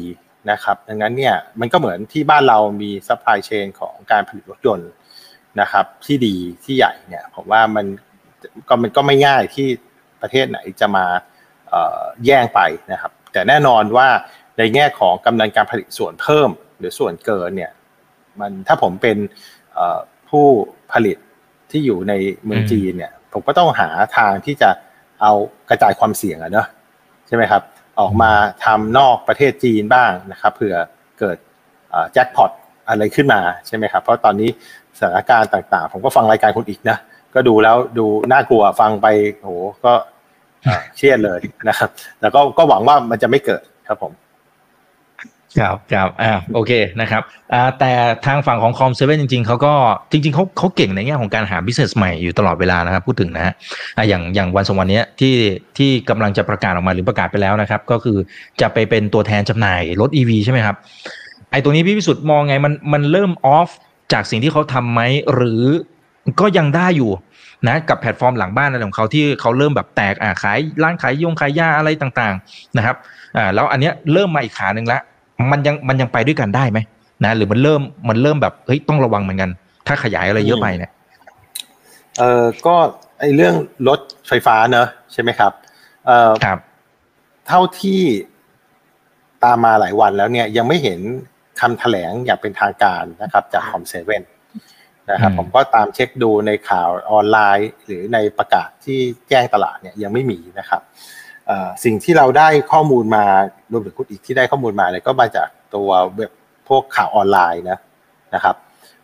นะครับ ดังนั้นเนี่ยมันก็เหมือนที่บ้านเรามี supply chain ของการผลิตรถยนต์นะครับ ที่ดีที่ใหญ่เนี่ยผมว่ามันก็มันก็ไม่ง่ายที่ ประเทศไหนจะมาแย่งไปนะครับ แต่แน่นอนว่าในแง่ของกำลังการผลิตส่วนเพิ่มหรือส่วนเกินเนี่ยมันถ้าผมเป็นผู้ผลิตที่อยู่ในเมืองจีนเนี่ยผมก็ต้องหาทางที่จะเอากระจายความเสี่ยงอะเนอะใช่ไหมครับ ออกมาทำนอกประเทศจีนบ้างนะครับเผื่อเกิดแจ็คพอตอะไรขึ้นมาใช่ไหมครับ เพราะตอนนี้สถานการณ์ต่างๆ ผมก็ฟังรายการคุณอีกนะ ก็ดูแล้วดูน่ากลัวฟังไปโหก็ เครียดเลยนะครับ แล้วก็ก็หวังว่ามันจะไม่เกิดครับผมครับครับอ่าโอเคนะครับอ่าแต่ทางฝั่งของคอมเซเว่นจริงๆเขาก็จริงๆเขาเขาเก่งในแง่ของการหา business ใหม่อยู่ตลอดเวลานะครับพูดถึงนะฮะอ่าอย่างอย่างวันสองวันนี้ที่ที่กำลังจะประกาศออกมาหรือประกาศไปแล้วนะครับ ก็คือจะไปเป็นตัวแทนจำหน่ายรถ EV ใช่ไหมครับไอตัวนี้พี่พิสุทธิ์มองไงมันมันเริ่มออฟจากสิ่งที่เขาทำไหมหรือ ก็ยังได้อยู่นะกับแพลตฟอร์มหลังบ้านอะไรของเขาที่เขาเริ่มแบบแตกอ่าขายร้านขายยงขายยาอะไรต่างๆนะครับอ่าแล้วอันเนี้ยเริ่มมาอีกขาหนึ่งละมันยังมันยังไปด้วยกันได้ไหมนะหรือมันเริ่มมันเริ่มแบบเฮ้ยต้องระวังเหมือนกัน ถ้าขยายอะไรเยอะไปเนี่ยเออก็ไอเรื่องรถไฟฟ้าเนอะใช่ไหมครับเออครับ เท่าที่ตามมาหลายวันแล้วเนี่ยยังไม่เห็นคำแถลงอย่างเป็นทางการนะครับ จากคอมเซเว่น นะครับอืมผมก็ตามเช็คดูในข่าวออนไลน์ หรือในประกาศที่แจ้งตลาดเนี่ยยังไม่มีนะครับเอ่อสิ่งที่เราได้ข้อมูลมารวมถึงคุณอีกที่ได้ข้อมูลมาเนี่ยก็มาจากตัวเว็บพวกข่าวออนไลน์นะนะครับ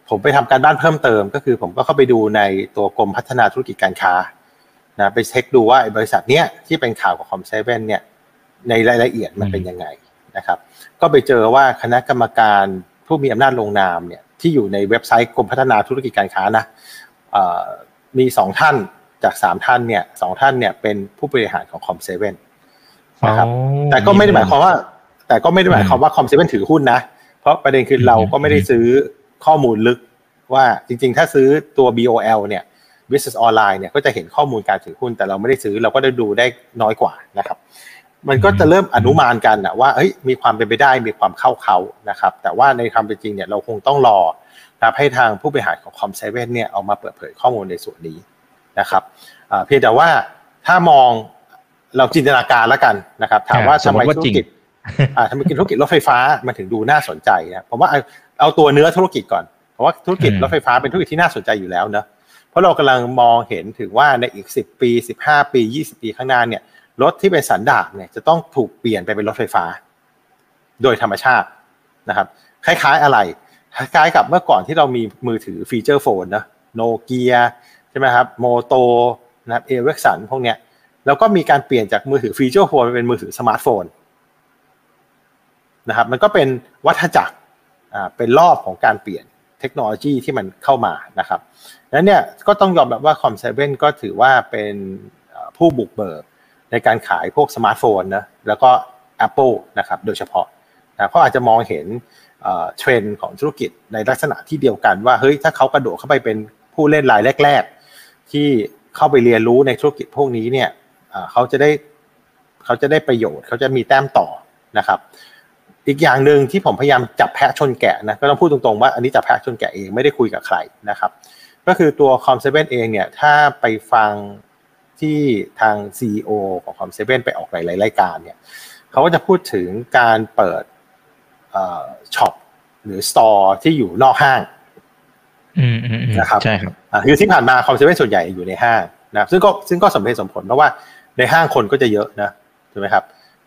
ผมไปทำการบ้านเพิ่มเติมก็คือผมก็เข้าไปดูในตัวกรมพัฒนาธุรกิจการค้านะไปเช็คดูว่าไอ้บริษัทเนี้ยที่เป็นข่าวกับคอมเซเว่นเนี่ยในรายละเอียดมันเป็นยังไงนะครับ ก็ไปเจอว่าคณะกรรมการผู้มีอำนาจลงนามเนี่ย ที่อยู่ในเว็บไซต์กรมพัฒนาธุรกิจการค้านะเอ่อมีสองท่านจากสามท่านเนี่ยสองท่านเนี่ยเป็นผู้บริหารของคอมเซเว่นนะครับอ๋อแต่ก็ไม่ได้หมายความว่า แต่ก็ไม่ได้หมายความว่าคอมเซเว่นถือหุ้นนะเพราะประเด็นคือเราก็ไม่ได้ซื้อข้อมูลลึกว่าจริงๆ ถ้าซื้อตัว BOL เนี่ย Business Online เนี่ยก็จะเห็นข้อมูลการถือหุ้น แต่เราไม่ได้ซื้อเราก็ได้ดูได้น้อยกว่านะครับ มันก็จะเริ่มอนุมานกันนะว่าเฮ้ยมีความเป็นไปได้มีความเข้าเขานะครับ แต่ว่าในความเป็นจริงเนี่ยเราคงต้องรอนะครับให้ทางผู้บริหารของคอมเซเว่นเนี่ยเอามาเปิดเผยข้อมูลในส่วนนี้นะครับอ่าเพียงแต่ว่าถ้ามองเราจินตนาการแล้วกันนะครับถามว่าอ่าสมทำมไมติว่าธุรจริงกิจอ่าทำไมกินธุรกิจรถไฟฟ้ามันถึงดูน่าสนใจนะผมว่าเอาเอาตัวเนื้อธุรกิจก่อนเพราะว่าธุรกิจอืมรถไฟฟ้าเป็นธุรกิจที่น่าสนใจอยู่แล้วเนอะเพราะเรากำลังมองเห็นถึงว่าในอีก 10 ปี 15 ปี 20 ปีข้างหน้าเนี่ย รถที่เป็นสันดาปเนี่ยจะต้องถูกเปลี่ยนไปเป็นรถไฟฟ้า โดยธรรมชาตินะครับ คล้ายๆอะไร คล้ายๆกับเมื่อก่อนที่เรามีมือถือฟีเจอร์โฟนนะโนเกียใช่ไหมครับ Moto นะครับ Ericsson พวกเนี้ยแล้วก็มีการเปลี่ยนจากมือถือ feature phone เป็นมือถือสมาร์ทโฟนนะครับมันก็เป็นวัฏจักรอ่าเป็นรอบของการเปลี่ยนเทคโนโลยีที่มันเข้ามานะครับนั้นเนี่ยก็ต้องยอมรับว่า Com7ก็ถือว่าเป็นผู้บุกเบิก ในการขายพวกสมาร์ทโฟนนะแล้วก็ Apple นะครับโดยเฉพาะนะเขาอาจจะมองเห็นเทรนด์ของธุรกิจในลักษณะที่เดียวกันว่าเฮ้ยถ้าเขากระโดดเข้าไปเป็นผู้เล่นรายแรก ๆ ที่เข้าไปเรียนรู้ในธุรกิจพวกนี้เนี่ยเอ่อเขาจะได้เขาจะได้ประโยชน์ เขาจะมีแต้มต่อนะครับ อีกอย่างหนึ่งที่ผมพยายามจับแพะชนแกะนะก็ต้องพูดตรงๆว่าอันนี้จับแพะชนแกะเองไม่ได้คุยกับใครนะครับ ก็คือตัว Com7เองเนี่ยถ้าไปฟัง ที่ทาง CEO ของ Com7ไปออกหลายๆรายการเนี่ยเขาก็จะพูดถึงการเปิด shop หรือ store ที่อยู่นอกห้างอืมอืมอืมนะครับใช่ครับอ่าคือที่ผ่านมา Com7ส่วนใหญ่อยู่ในห้างนะครับซึ่งก็ซึ่งก็สมเหตุสมผลเพราะว่าในห้างคนก็จะเยอะนะถูกไหมครับ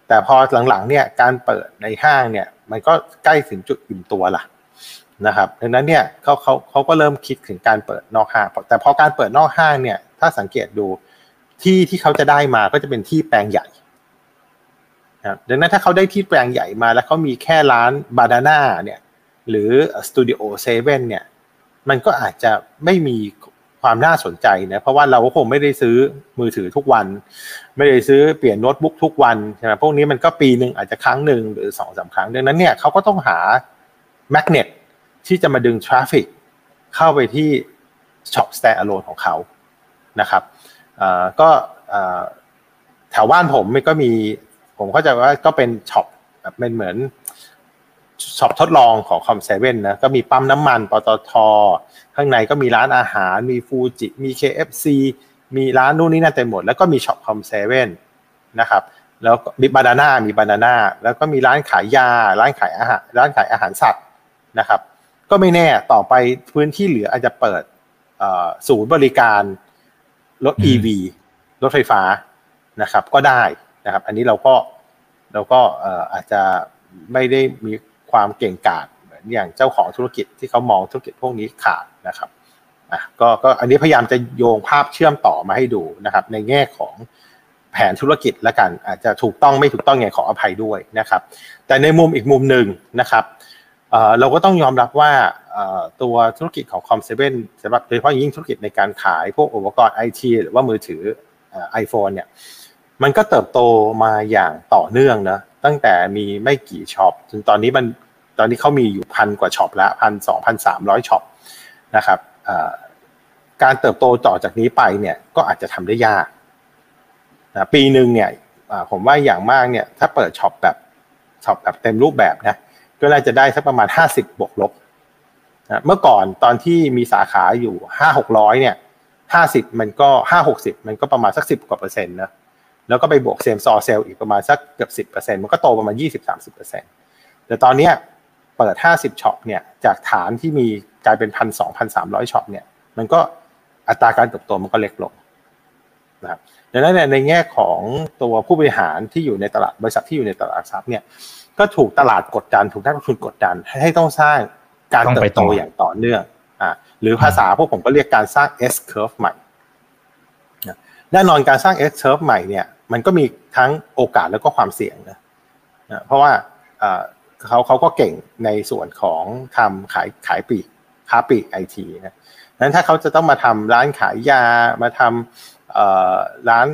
แต่พอหลังๆเนี่ยการเปิดในห้างเนี่ย มันก็ใกล้ถึงจุดอิ่มตัวละนะครับดังนั้นเนี่ยเขาเขาเขาก็เริ่มคิดถึงการเปิดนอกห้าง แต่พอการเปิดนอกห้างเนี่ย ถ้าสังเกตดู ที่ที่เขาจะได้มาก็จะเป็นที่แปลงใหญ่นะดังนั้นถ้าเขาได้ที่แปลงใหญ่มาแล้วเขามีแค่ร้าน BaNANA เนี่ยหรือ Studio7เนี่ยมันก็อาจจะไม่มีความน่าสนใจนะเพราะว่าเราก็คงไม่ได้ซื้อมือถือทุกวัน ไม่ได้ซื้อเปลี่ยนโน้ตบุ๊กทุกวันใช่ไหมพวกนี้มันก็ปีหนึ่งอาจจะครั้งหนึ่งหรือสองสามครั้งดังนั้นเนี่ยเขาก็ต้องหา magnet ที่จะมาดึง trafficเข้าไปที่ช็อป standalone ของเขานะครับ ก็แถวบ้านผมก็มี ผมเข้าใจว่าก็เป็นช็อปแบบเป็นเหมือนช็อปทดลองของ Com7 นะก็มีปั๊มน้ำมันปตทข้างในก็มีร้านอาหาร มีฟูจิ มี KFC มีร้านนู่นนี่นั่นเต็มหมด แล้วก็มีช็อป Com7 นะครับแล้วมี Banana มี Banana แล้วก็มีร้านขายยา ร้านขายอาหาร ร้านขายอาหารสัตว์นะครับ ก็ไม่แน่ต่อไปพื้นที่เหลืออาจจะเปิดศูนย์บริการ รถอืม EV รถไฟฟ้านะครับ ก็ได้นะครับ อันนี้เราก็เราก็เอ่ออาจจะไม่ได้มีความเก่งกาจเหมือนอย่างเจ้าของธุรกิจที่เขามองธุรกิจพวกนี้ขาดนะครับอะก็ก็อันนี้พยายามจะโยงภาพเชื่อมต่อมาให้ดูนะครับ ในแง่ของแผนธุรกิจละกันอาจจะถูกต้องไม่ถูกต้องไงขออภัยด้วยนะครับ แต่ในมุมอีกมุมหนึ่งนะครับ เราก็ต้องยอมรับว่าตัวธุรกิจของ Com7 สำหรับโดยเฉพาะยิ่งธุรกิจในการขายพวกอุปกรณ์ไอทีหรือว่ามือถือไอโฟนเนี่ยมันก็เติบโตมาอย่างต่อเนื่องนะตั้งแต่มีไม่กี่ช็อปจนตอนนี้มันตอนนี้เขามีอยู่พันกว่าช็อปแล้วพันสองพันสามร้อยช็อปนะครับการเติบโตต่อจากนี้ไปเนี่ยก็อาจจะทำได้ยากนะปีหนึ่งเนี่ยผมว่าอย่างมากเนี่ยถ้าเปิดช็อปแบบช็อปแบบเต็มรูปแบบนะ ก็น่าจะได้สักประมาณห้าสิบบวกลบนะเมื่อก่อนตอนที่มีสาขาอยู่ห้าหกร้อยเนี่ยห้าสิบมันก็ห้าหกสิบมันก็ประมาณสักสิบกว่าเปอร์เซ็นต์นะแล้วก็ไปบวก same store sale อีกประมาณสักเกือบสิบเปอร์เซ็นต์มันก็โตประมาณยี่สิบสามสิบเปอร์เซ็นต์แต่ตอนเนี้ยเปิดห้าสิบช็อปเนี่ยจากฐานที่มีกลายเป็นพันสองพันสามร้อยช็อปเนี่ยมันก็อัตราการเติบโตมันก็เล็กลง นะครับดังนั้นในแง่ของตัวผู้บริหารที่อยู่ในตลาดบริษัทที่อยู่ในตลาดทรัพย์เนี่ยก็ถูกตลาดกดดันถูกนักลงทุนกดดันให้ต้องสร้างการเติบโตอย่างต่อเนื่องอ่าหรือภาษาพวกผมก็เรียกการสร้าง S curve ใหม่แน่นอนการสร้าง S curve ใหม่เนี่ยมันก็มีทั้งโอกาสแล้วก็ความเสี่ยงนะเพราะว่าเขาเขาก็เก่งในส่วนของทำขายขายปีกค้าปีกไอทีนะนั้นถ้าเขาจะต้องมาทำร้านขายยามาทำ ร้าน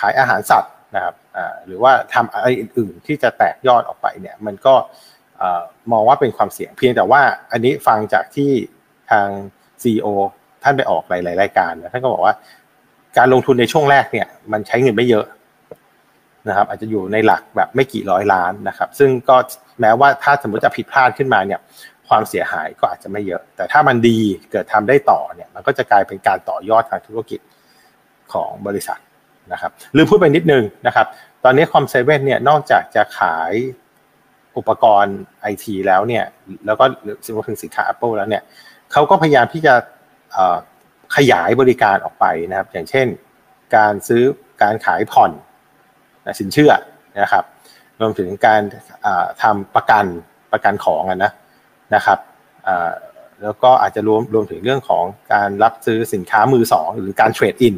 ขายอาหารสัตว์นะครับหรือว่าทำอะไรอื่นๆที่จะแตกยอดออกไปเนี่ยมันก็มองว่าเป็นความเสี่ยงเพียงแต่ว่าอันนี้ฟังจากที่ทาง CEO ท่านไปออกหลายๆรายการนะท่านก็บอกว่าการลงทุนในช่วงแรกเนี่ยมันใช้เงินไม่เยอะนะครับ อาจจะอยู่ในหลักแบบไม่กี่ร้อยล้านนะครับ ซึ่งก็แม้ว่าถ้าสมมติจะผิดพลาดขึ้นมาเนี่ยความเสียหายก็อาจจะไม่เยอะ แต่ถ้ามันดีเกิดทำได้ต่อเนี่ยมันก็จะกลายเป็นการต่อยอดทางธุรกิจ ของบริษัทนะครับลืมพูดไปนิดนึงนะครับ ตอนนี้คอมเซเว่นเนี่ยนอกจากจะขายอุปกรณ์ไอทีแล้วเนี่ยแล้วก็สินค้าถึงสินค้า Apple แล้วเนี่ยเขาก็พยายามที่จะขยายบริการออกไปนะครับ อย่างเช่น การซื้อการขายผ่อนสินเชื่อนะครับ รวมถึงการทำประกันประกันของนะนะครับแล้วก็อาจจะรวมรวมถึงเรื่องของการรับซื้อสินค้ามือสองหรือการเทรดอิน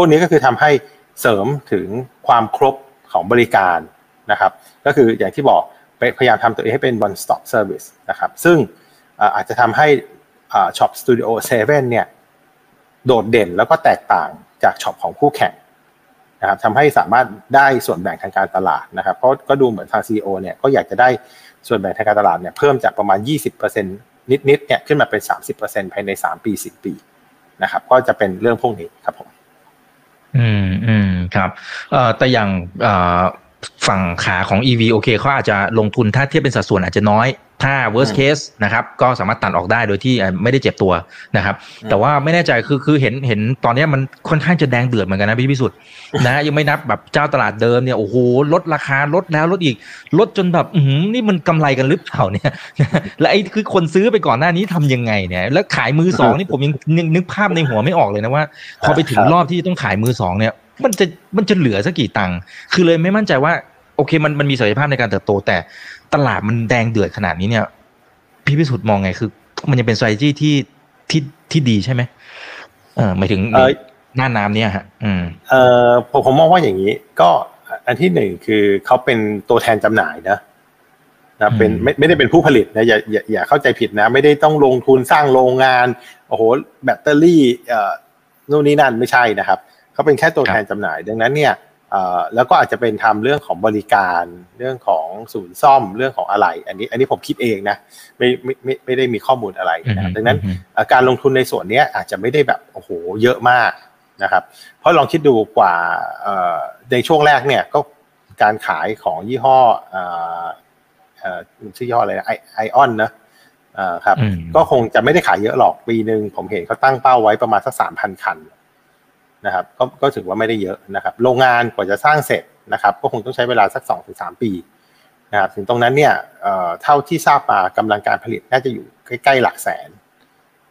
วกนี้ก็คือทำให้เสริมถึงความครบของบริการนะครับก็คืออย่างที่บอกพยายามทำตัวเองให้เป็น one stop service นะครับซึ่งอาจจะทำให้ Shop Studio 7เนี่ยโดดเด่นแล้วก็แตกต่างจากช็อปของคู่แข่งนะครับทำให้สามารถได้ส่วนแบ่งทางการตลาดนะครับเพราะก็ดูเหมือนทาง CEO เนี่ยก็อยากจะได้ส่วนแบ่งทางการตลาดเนี่ยเพิ่มจากประมาณ 20%นิดๆเนี่ยขึ้นมาเป็น 30%ภายใน 3 ปี 10 ปีนะครับก็จะเป็นเรื่องพวกนี้ครับผม อืมอืมครับเอ่อแต่อย่างเอ่อ ฝั่งขาของ EV โอเคเขาอาจจะลงทุนถ้าเทียบเป็นสัดส่วนอาจจะน้อย ถ้า worst case นะครับก็สามารถตัดออกได้โดยที่ไม่ได้เจ็บตัวนะครับ แต่ว่าไม่แน่ใจคือคือเห็นเห็นตอนนี้มันค่อนข้างจะแดงเดือดเหมือนกันนะพี่พิสุทธิ์นะยังไม่นับแบบเจ้าตลาดเดิมเนี่ยโอ้โหลดราคาลดแล้วลดอีกลดจนแบบอืนี่มันกำไรกันหรือเปล่าเนี่ยและไอ้คือคนซื้อไปก่อนหน้านี้ทำยังไงเนี่ยแล้วขายมือสองนี่ผมยังนึกภาพในหัวไม่ออกเลยนะว่า พอไปถึงรอบที่ต้องขายมือสองเนี่ยมันจะมันจะเหลือสักกี่ตังค์คือเลยไม่มั่นใจว่า โอเคมันมันมีศักยภาพในการเติบโต แต่ตลาดมันแดงเดือดขนาดนี้เนี่ย พี่พิสุทธิ์มองไงคือ มันยังเป็น strategy ที่ที่ที่ดีใช่ไหมเออหมายถึงหน้าน้ำเนี่ยฮะ อืมเออผมผมมองว่าอย่างนี้ ก็อันที่หนึ่งคือเขาเป็นตัวแทนจำหน่ายนะนะเป็นไม่ไม่ได้เป็นผู้ผลิตนะอย่าอย่าอย่าเข้าใจผิดนะ ไม่ได้ต้องลงทุนสร้างโรงงานโอ้โหแบตเตอรี่เอ่อนู่นนี่นั่นไม่ใช่นะครับเขาเป็นแค่ตัวแทนจำหน่าย ดังนั้นเนี่ย แล้วก็อาจจะเป็นทำเรื่องของบริการเรื่องของศูนย์ซ่อมเรื่องของอะไร อันนี้ อันนี้ผมคิดเองนะไม่ไม่ไม่ไม่ได้มีข้อมูลอะไรนะดังนั้นการลงทุนในส่วนนี้อาจจะไม่ได้แบบโอ้โหเยอะมากนะครับ เพราะลองคิดดูกว่าในช่วงแรกเนี่ยก็การขายของยี่ห้อชื่อยี่ห้ออะไรไอไอออนนะครับ ก็คงจะไม่ได้ขายเยอะหรอกปีหนึ่งผมเห็นเขาตั้งเป้าไว้ประมาณสักสามพันคัน นะครับก็ก็ถือว่าไม่ได้เยอะนะครับ โรงงานกว่าจะสร้างเสร็จนะครับ ก็คงต้องใช้เวลาสักสองถึงสามปีนะครับถึงตรงนั้นเนี่ยเท่าที่ทราบมากำลังการผลิตน่าจะอยู่ใกล้ๆหลักแสน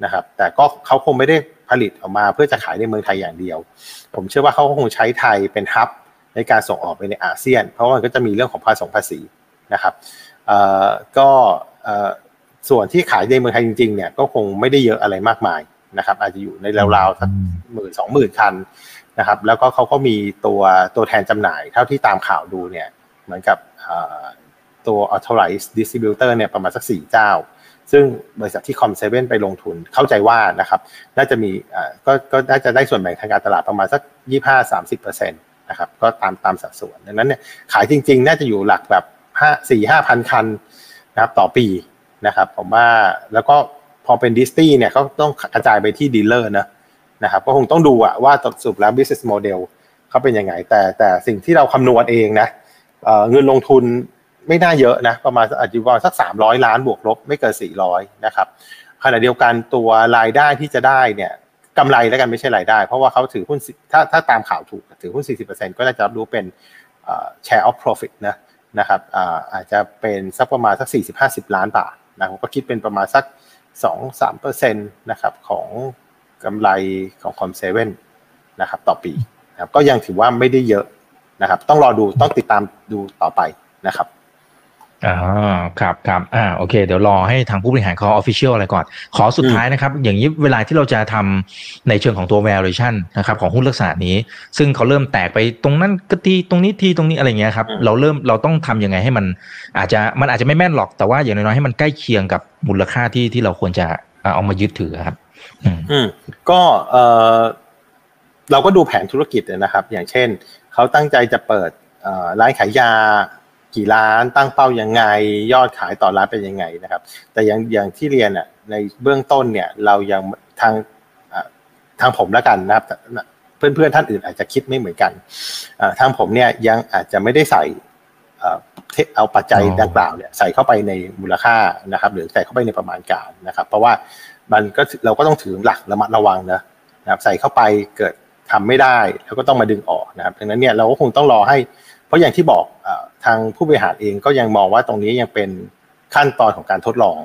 นะครับ แต่ก็เขาคงไม่ได้ผลิตออกมาเพื่อจะขายในเมืองไทยอย่างเดียว ผมเชื่อว่าเขาคงใช้ไทยเป็นฮับในการส่งออกไปในอาเซียน เพราะว่ามันก็จะมีเรื่องของภาษีภาษีนะครับก็ส่วนที่ขายในเมืองไทยจริงๆเนี่ยก็คงไม่ได้เยอะอะไรมากมาย นะครับ อาจจะอยู่ในราวๆสักหมื่นสองหมื่นคันนะครับ แล้วก็เขาก็มีตัวตัวแทนจำหน่าย เท่าที่ตามข่าวดูเนี่ย เหมือนกับตัว authorized distributor เนี่ยประมาณสักสี่เจ้า ซึ่งบริษัทที่คอมเซเว่นไปลงทุนเข้าใจว่านะครับน่าจะมีก็ก็น่าจะได้ส่วนแบ่งทางการตลาดประมาณสักยี่ห้าสามสิบเปอร์เซ็นต์นะครับก็ตามตามสัดส่วนดังนั้นเนี่ยขายจริง ๆ น่าจะอยู่หลักแบบห้าสี่ห้าพันคันนะครับต่อปีนะครับผมว่าแล้วก็พอเป็น disty เนี่ยก็ต้องกระจายไปที่ dealer นะนะครับก็คงต้องดูอะว่าสรุปแล้ว business model เขาเป็นยังไง แต่แต่สิ่งที่เราคำนวณเองนะเงินลงทุนไม่น่าเยอะนะประมาณอาจจะประมาณสักสามร้อยล้านบวกลบไม่เกินสี่ร้อยนะครับขณะเดียวกันตัวรายได้ที่จะได้เนี่ยกำไรแล้วกันไม่ใช่รายได้ เพราะว่าเขาถือหุ้นถ้าถ้าตามข่าวถูกถือหุ้น 40%ก็น่าจะรับรู้เป็น share of profit นะนะครับอาจจะเป็นสักประมาณสัก 40-50 ล้านบาทนะผมก็คิดเป็นประมาณสัก 2-3%นะครับของกำไรของคอมเซเว่นนะครับต่อปีนะครับก็ยังถือว่าไม่ได้เยอะนะครับ ต้องรอดูต้องติดตามดูต่อไปนะครับ อ่าครับครับอ่าโอเค เดี๋ยวรอให้ทางผู้บริหารเขาออฟฟิเชียลอะไรก่อน ขอสุดท้ายนะครับ อย่างนี้เวลาที่เราจะทำในเชิงของตัว valuation นะครับของหุ้นลักษณะนี้ ซึ่งเขาเริ่มแตกไปตรงนั้นก็ทีตรงนี้ทีตรงนี้อะไรเงี้ยครับ เราเริ่มเราต้องทํำยังไงให้มัน อาจจะมันอาจจะไม่แม่นหรอกแต่ว่าอย่างน้อยๆให้มันใกล้เคียงกับมูลค่าที่ที่เราควรจะเอามายึดถือครับ อืมก็เออเราก็ดูแผนธุรกิจนะครับ อย่างเช่นเขาตั้งใจจะเปิดร้านขายยา กี่ล้านตั้งเป้ายังไง ยอดขายต่อร้านเป็นยังไงนะครับ แต่อย่างอย่างที่เรียนอะในเบื้องต้นเนี่ยเรายังทางทางผมแล้วกันนะครับเพื่อนๆท่านอื่นอาจจะคิดไม่เหมือนกันทางผมเนี่ยยังอาจจะไม่ได้ใส่เอาปัจจัยดังกล่าวเนี่ยใส่เข้าไปในมูลค่านะครับ หรือใส่เข้าไปในประมาณการนะครับ เพราะว่ามันก็เราก็ต้องถือหลักระมัดระวังนะนะครับ ใส่เข้าไปเกิดทำไม่ได้ แล้วก็ต้องมาดึงออกนะครับดังนั้นเนี่ยเราก็คงต้องรอให้ เพราะอย่างที่บอกทางผู้บริหารเองก็ยังมองว่าตรงนี้ยังเป็นขั้นตอนของการทดลอง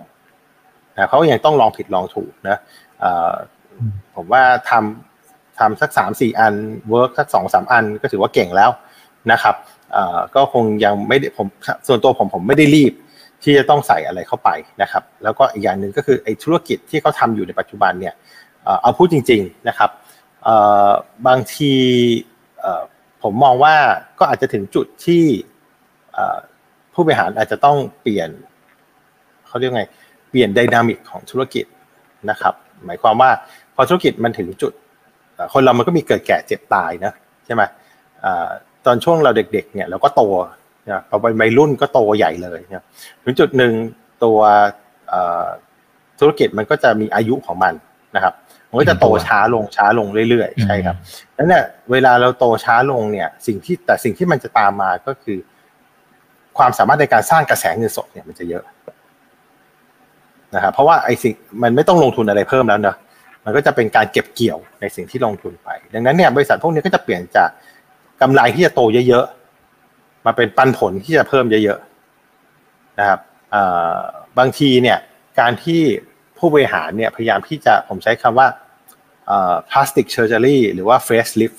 นะเขายังต้องลองผิดลองถูกนะผมว่าทำทำสักสามสี่อัน work สักสองสามอันก็ถือว่าเก่งแล้วนะครับก็คงยังไม่ได้ผมส่วนตัวผมผมไม่ได้รีบที่จะต้องใส่อะไรเข้าไปนะครับ แล้วก็อีกอย่างหนึ่งก็คือไอ้ธุรกิจที่เขาทำอยู่ในปัจจุบันเนี่ยเอาพูดจริง ๆนะครับบางที ผมมองว่าก็อาจจะถึงจุดที่ผู้บริหารอาจจะต้องเปลี่ยนเขาเรียกไง เปลี่ยนไดนามิกของธุรกิจนะครับ หมายความว่าพอธุรกิจมันถึงจุด คนเรามันก็มีเกิดแก่เจ็บตายนะใช่ไหมตอนช่วงเราเด็กๆเนี่ยเราก็โตนะพอไปวัยรุ่นก็โตใหญ่เลยนะถึงจุดหนึ่งตัวธุรกิจมันก็จะมีอายุของมันนะครับ มันก็จะโตช้าลงช้าลงเรื่อยๆ ใช่ครับนั้นเนี่ยเวลาเราโตช้าลงเนี่ย สิ่งที่แต่สิ่งที่มันจะตามมาก็คือ ความสามารถในการสร้างกระแสเงินสดเนี่ยมันจะเยอะนะครับเพราะว่าไอ้สิ่งมันไม่ต้องลงทุนอะไรเพิ่มแล้วเนอะมันก็จะเป็นการเก็บเกี่ยวในสิ่งที่ลงทุนไป ดังนั้นเนี่ยบริษัทพวกนี้ก็จะเปลี่ยนจากกำไรที่จะโตเยอะๆมาเป็นปันผลที่จะเพิ่มเยอะๆนะครับบางทีเนี่ยการที่ผู้บริหารเนี่ยพยายามที่จะผมใช้คำว่า plastic surgery หรือว่า face lift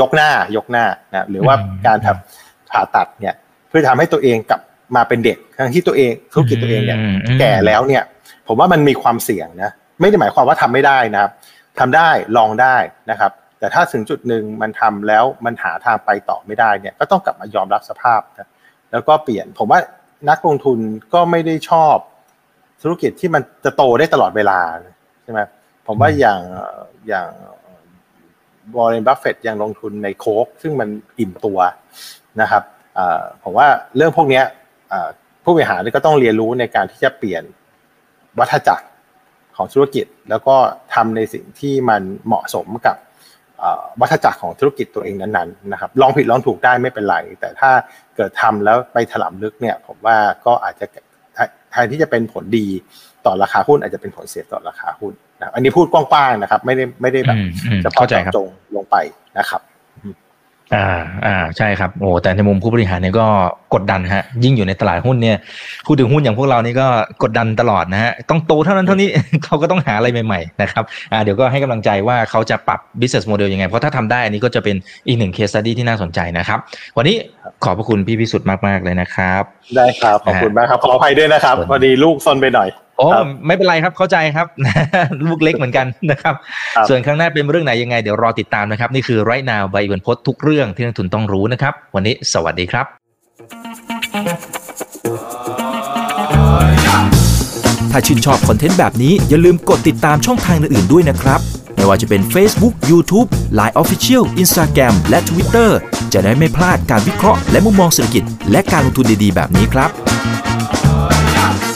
ยกหน้ายกหน้านะหรือว่าการทำผ่าตัดเนี่ยเพื่อทำให้ตัวเองกลับมาเป็นเด็กทั้งที่ตัวเองธุรกิจตัวเองเนี่ยแก่แล้วเนี่ย ผมว่ามันมีความเสี่ยงนะไม่ได้หมายความว่าทำไม่ได้นะครับทำได้ลองได้นะครับ แต่ถ้าถึงจุดหนึ่งมันทำแล้วมันหาทางไปต่อไม่ได้เนี่ยก็ต้องกลับมายอมรับสภาพนะแล้วก็เปลี่ยนผมว่านักลงทุนก็ไม่ได้ชอบธุรกิจที่มันจะโตได้ตลอดเวลาใช่ไหม ผมว่าอย่างอย่างบรอนบัฟเฟตยังลงทุนในโคกซึ่งมันอิ่มตัวนะครับผมว่าเรื่องพวกนี้ผู้บริหารก็ต้องเรียนรู้ในการที่จะเปลี่ยนวัฏจักรของธุรกิจ แล้วก็ทำในสิ่งที่มันเหมาะสมกับวัฏจักรของธุรกิจตัวเองนั้นๆนะครับลองผิดลองถูกได้ไม่เป็นไร แต่ถ้าเกิดทำแล้วไปถลำลึกเนี่ยผมว่าก็อาจจะแทนที่จะเป็นผลดี ต่อราคาหุ้นอาจจะเป็นผลเสียต่อราคาหุ้นนะอันนี้พูดกว้างๆนะครับ ไม่ได้ไม่ได้แบบจะพาะเจาะจงลงไปนะครับอ่าอ่าใช่ครับโอ้แต่ในมุมผู้บริหารเนี่ยก็กดดันฮะ ยิ่งอยู่ในตลาดหุ้นเนี่ยพูดถึงหุ้นอย่างพวกเรานี่ก็กดดันตลอดนะฮะต้องโตเท่านั้นเท่านี้เขาก็ต้องหาอะไรใหม่ๆนะครับอ่าเดี๋ยวก็ให้กำลังใจว่าเขาจะปรับ business model ยังไง เพราะถ้าทำได้อันนี้ก็จะเป็นอีกหนึ่ง case study ที่น่าสนใจนะครับ วันนี้ขอบพระคุณพี่พิสุทธิ์มากๆเลยนะครับ ได้ครับ ขอบคุณมากครับ ขออภัยด้วยนะครับพอดีลูกซนไปหน่อย โอ้ไม่เป็นไรครับเข้าใจครับ ลูกเล็กเหมือนกันนะครับ ส่วนข้างหน้าเป็นเรื่องไหนยังไงเดี๋ยวรอติดตามนะครับ นี่คือไรนาวใบเวนพดทุกเรื่องที่นักทุนต้องรู้นะครับ วันนี้สวัสดีครับถ้าชื่นชอบคอนเทนต์แบบนี้อย่าลืมกดติดตามช่องทางอื่นๆด้วยนะครับ ไม่ว่าจะเป็น Facebook, YouTube, Line Official, Instagram และ Twitter จะได้ไม่พลาดการวิเคราะห์และมุมมองเศรษฐกิจ และการลงทุนดีๆ แบบนี้ครับ